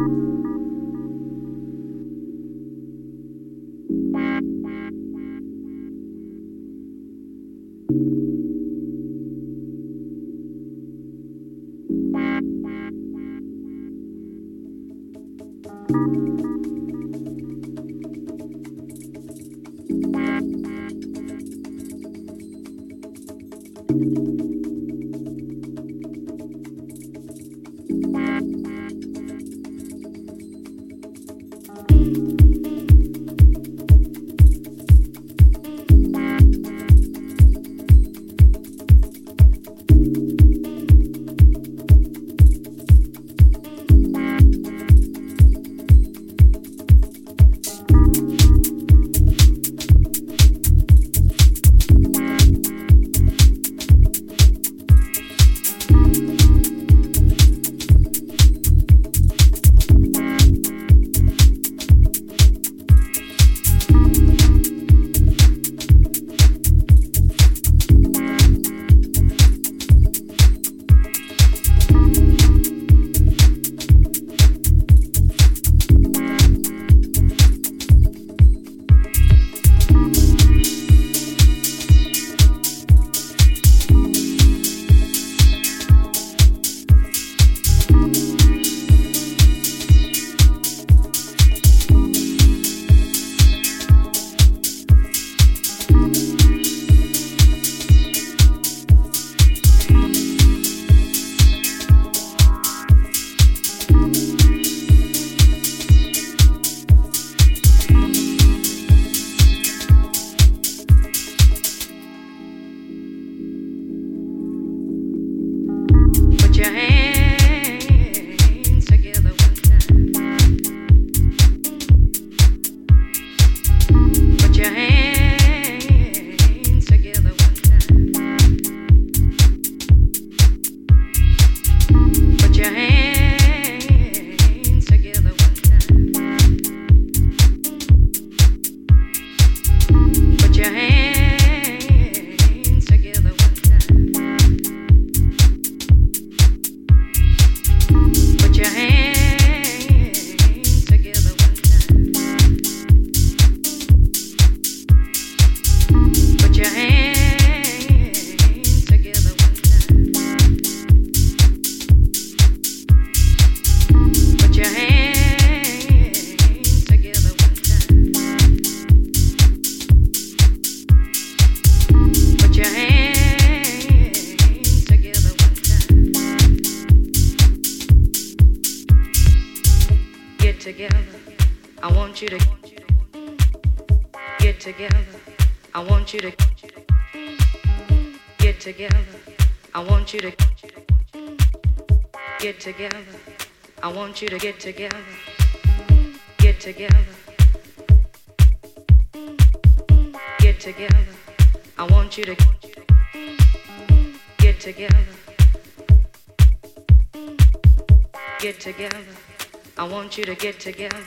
you get together. Get together. Get together. I want you to get together. Get together. I want you to get together.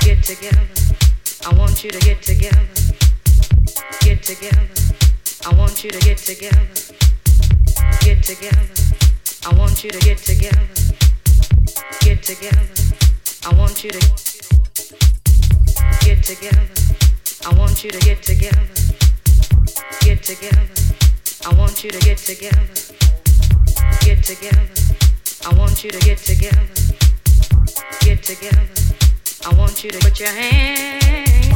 Get together. I want you to get together. Get together. I want you to get together. Get together. I want you to get together get together. I want you to get together. I want you to get together. Get together. I want you to get together. Get together. I want you to get together. Get together. I want you to put your hands.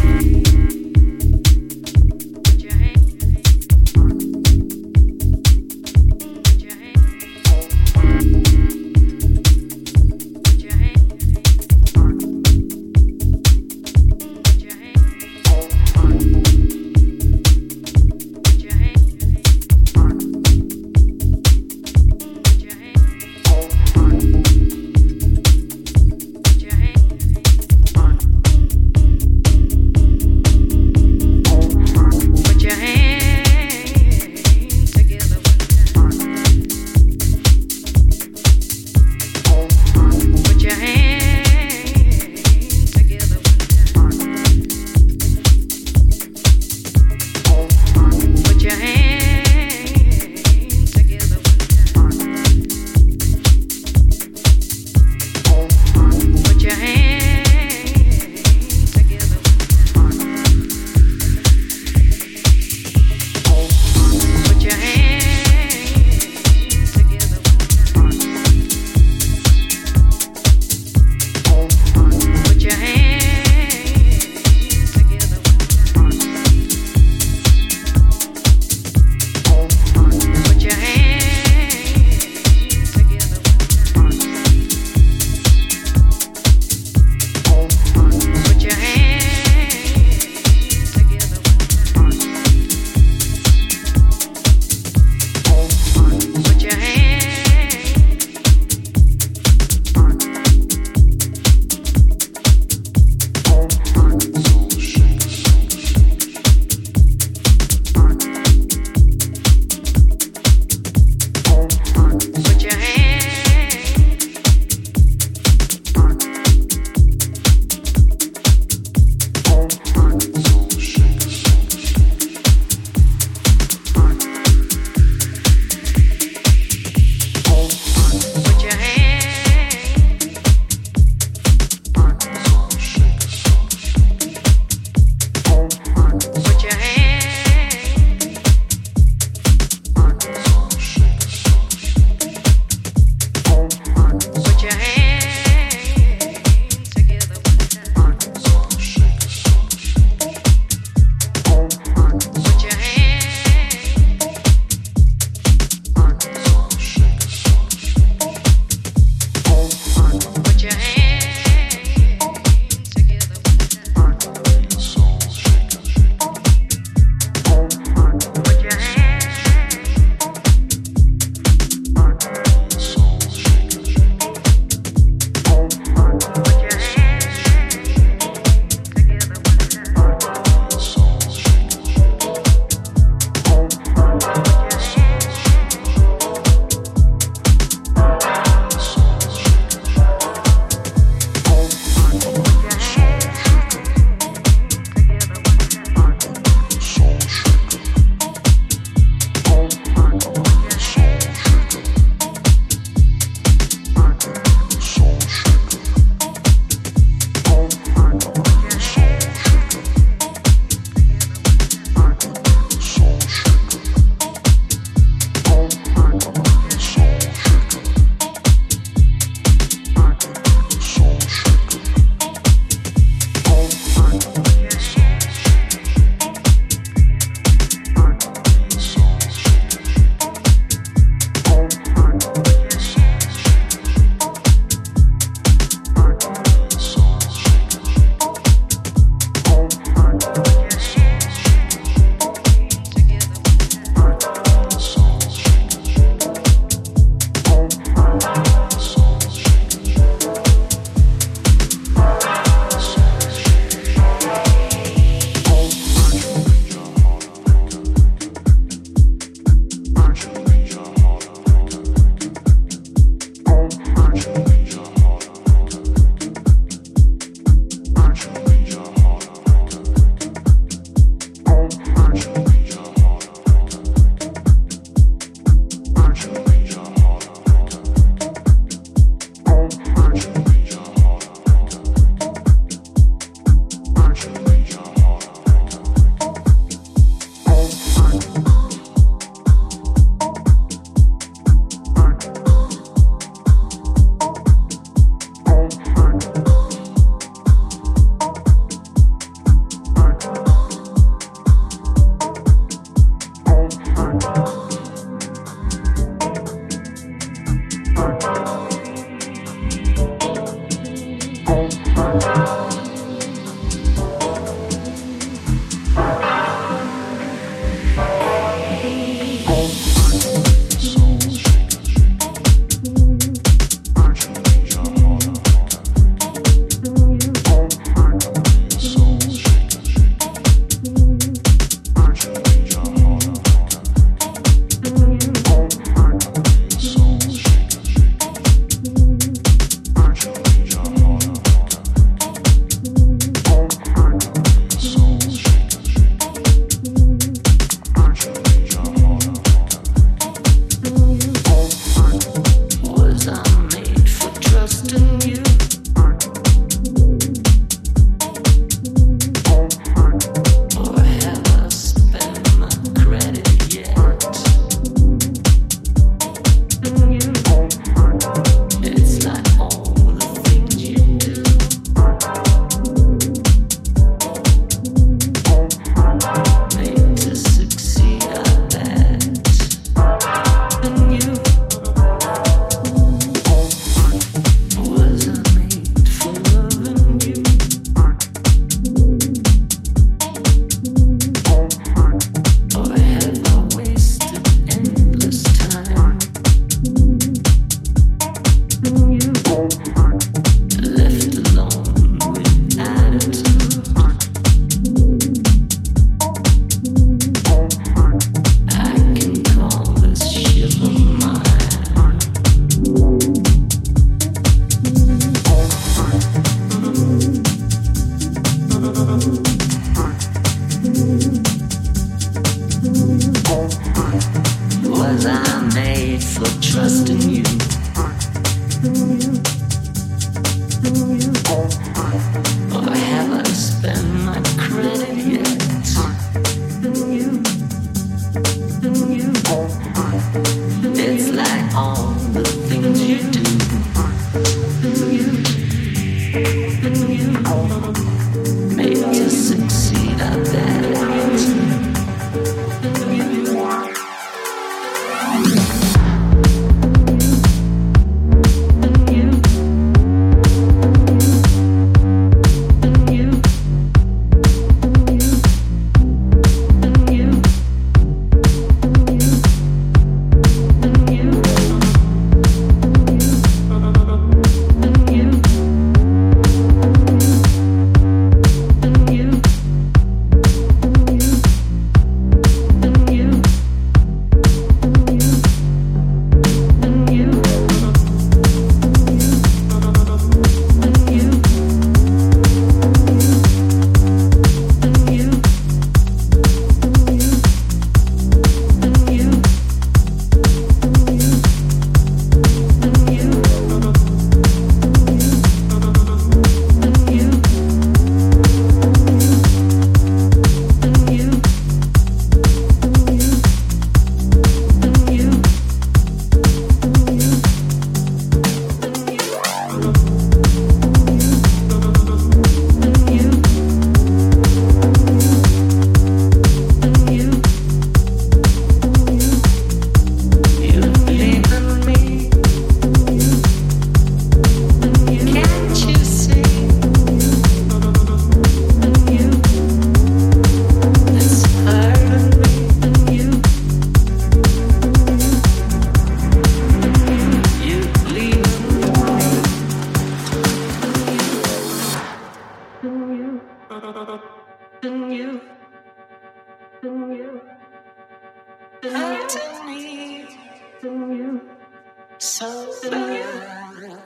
So than you,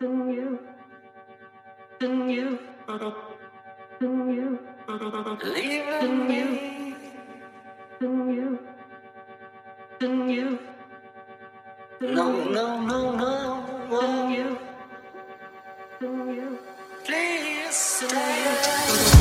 than you, than you, than you, leaving you, than you, than you. No, no, no, no, than you, than you. Please stay.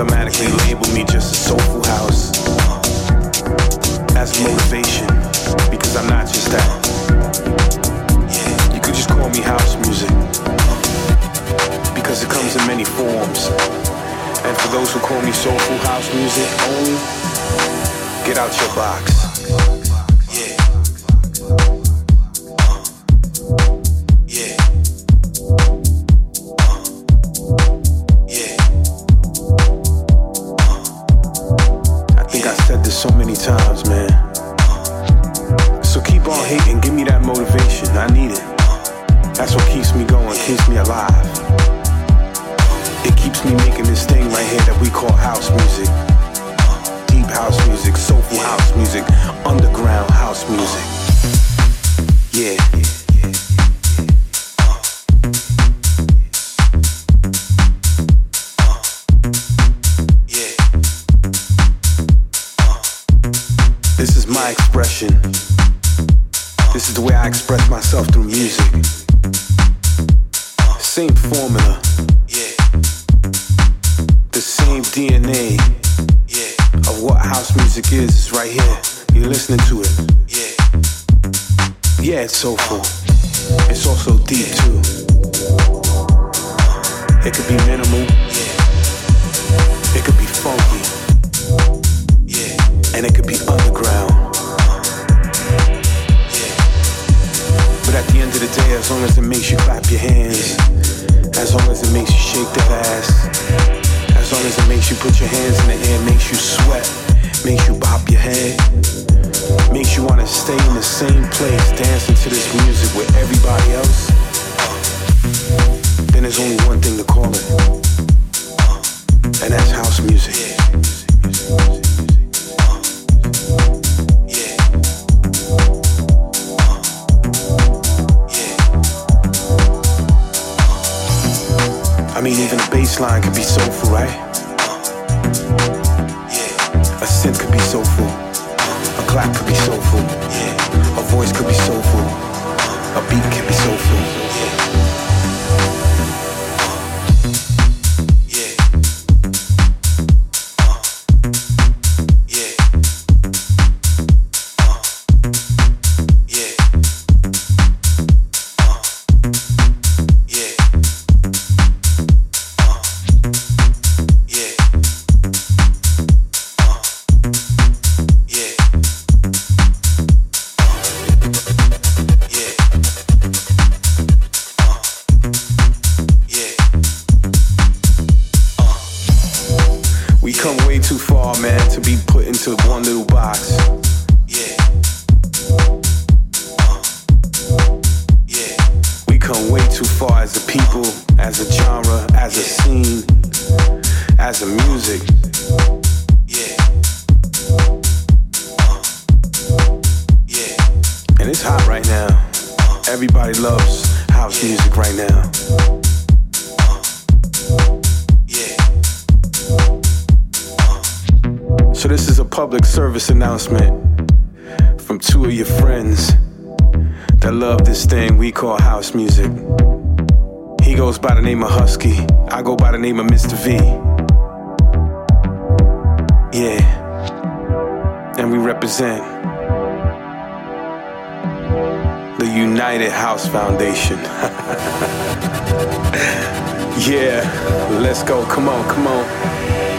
automatically label me just a soulful house uh, as motivation because I'm not just that. You could just call me house music uh, because it comes in many forms. And for those who call me soulful house music only, get out your box. Everybody loves house music right now. So, this is a public service announcement from two of your friends that love this thing we call house music. He goes by the name of Husky, I go by the name of Mr. V. Yeah, and we represent. United House Foundation. yeah, let's go. Come on, come on.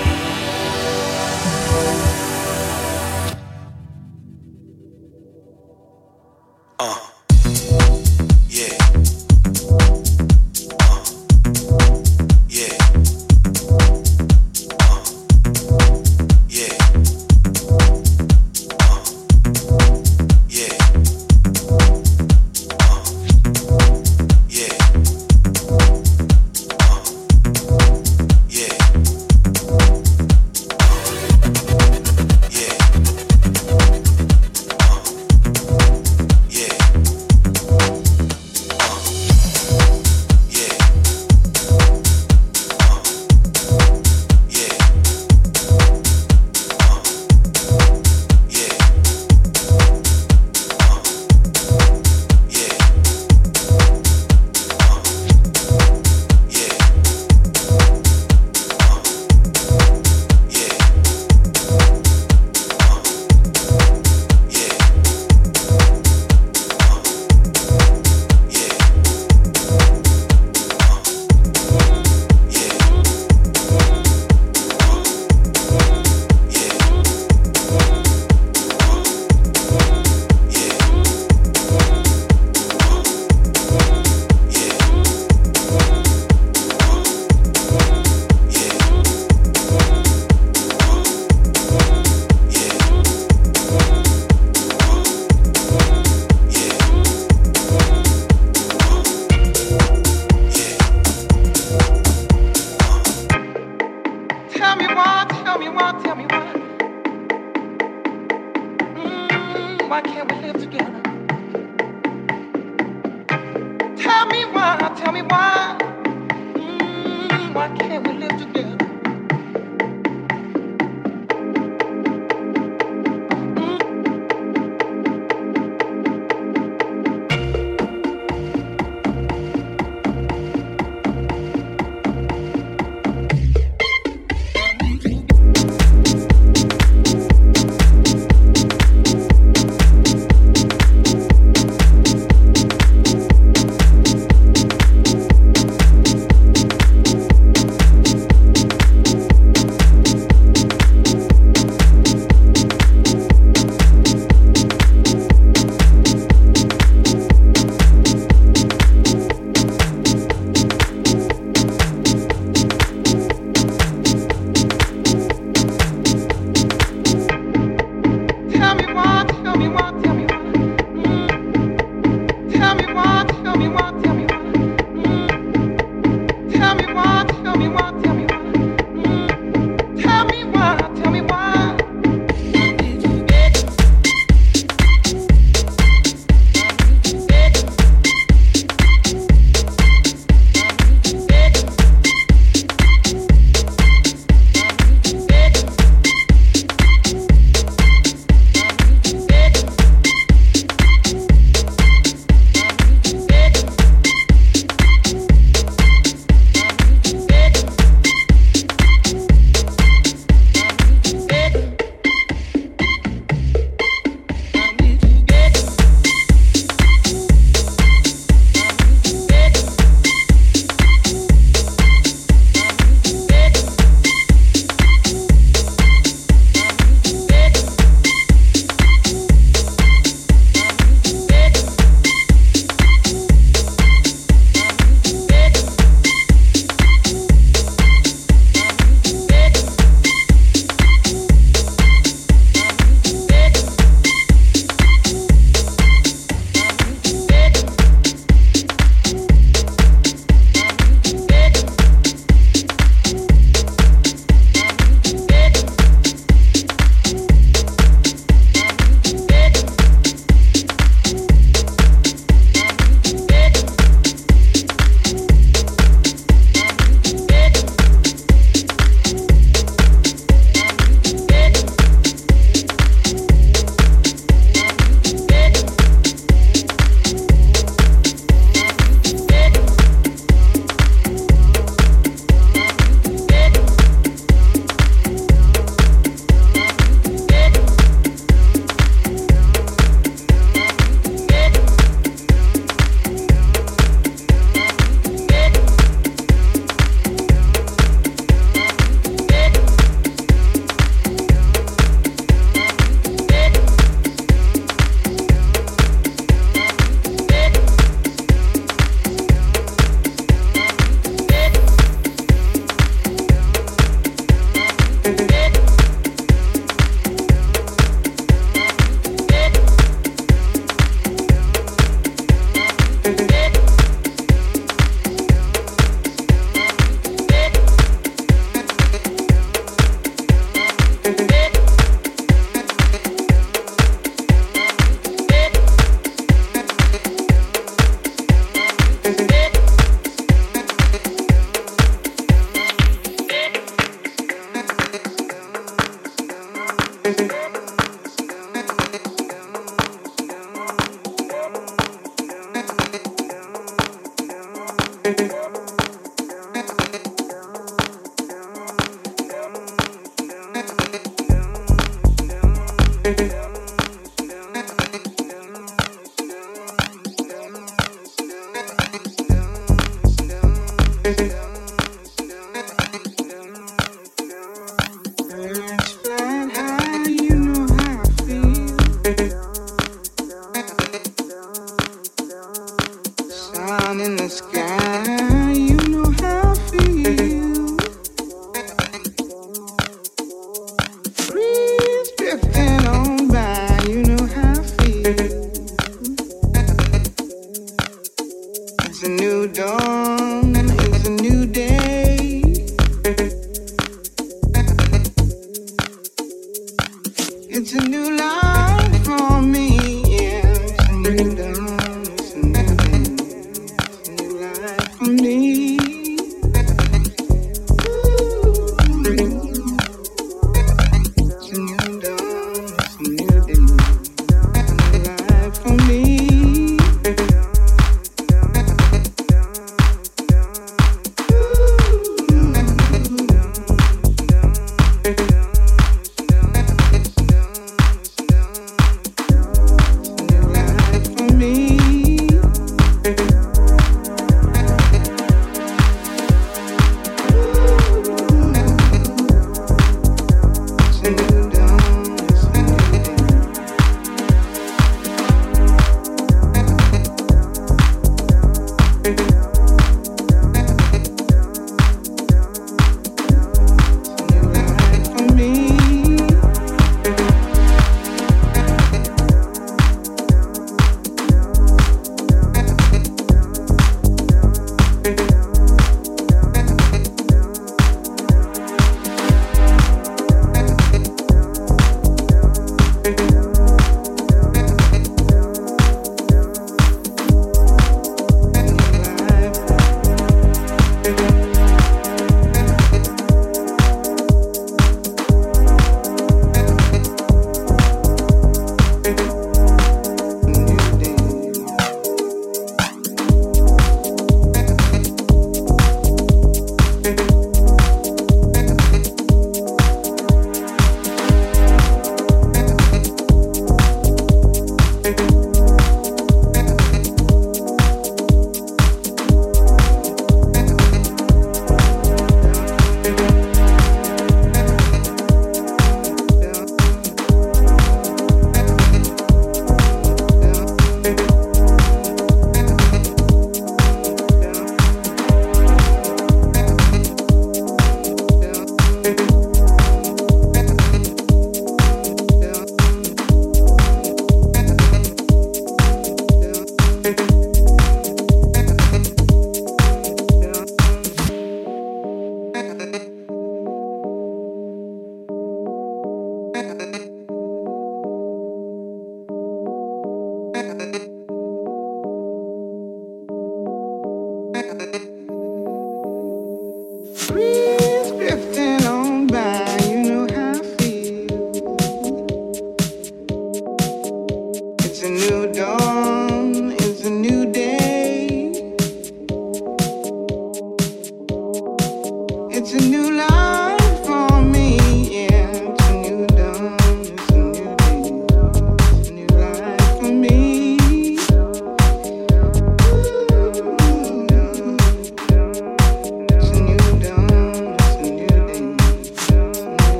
It's a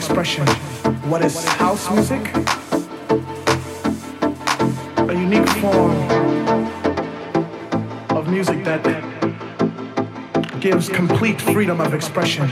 expression. What is house music? A unique form of music that gives complete freedom of expression.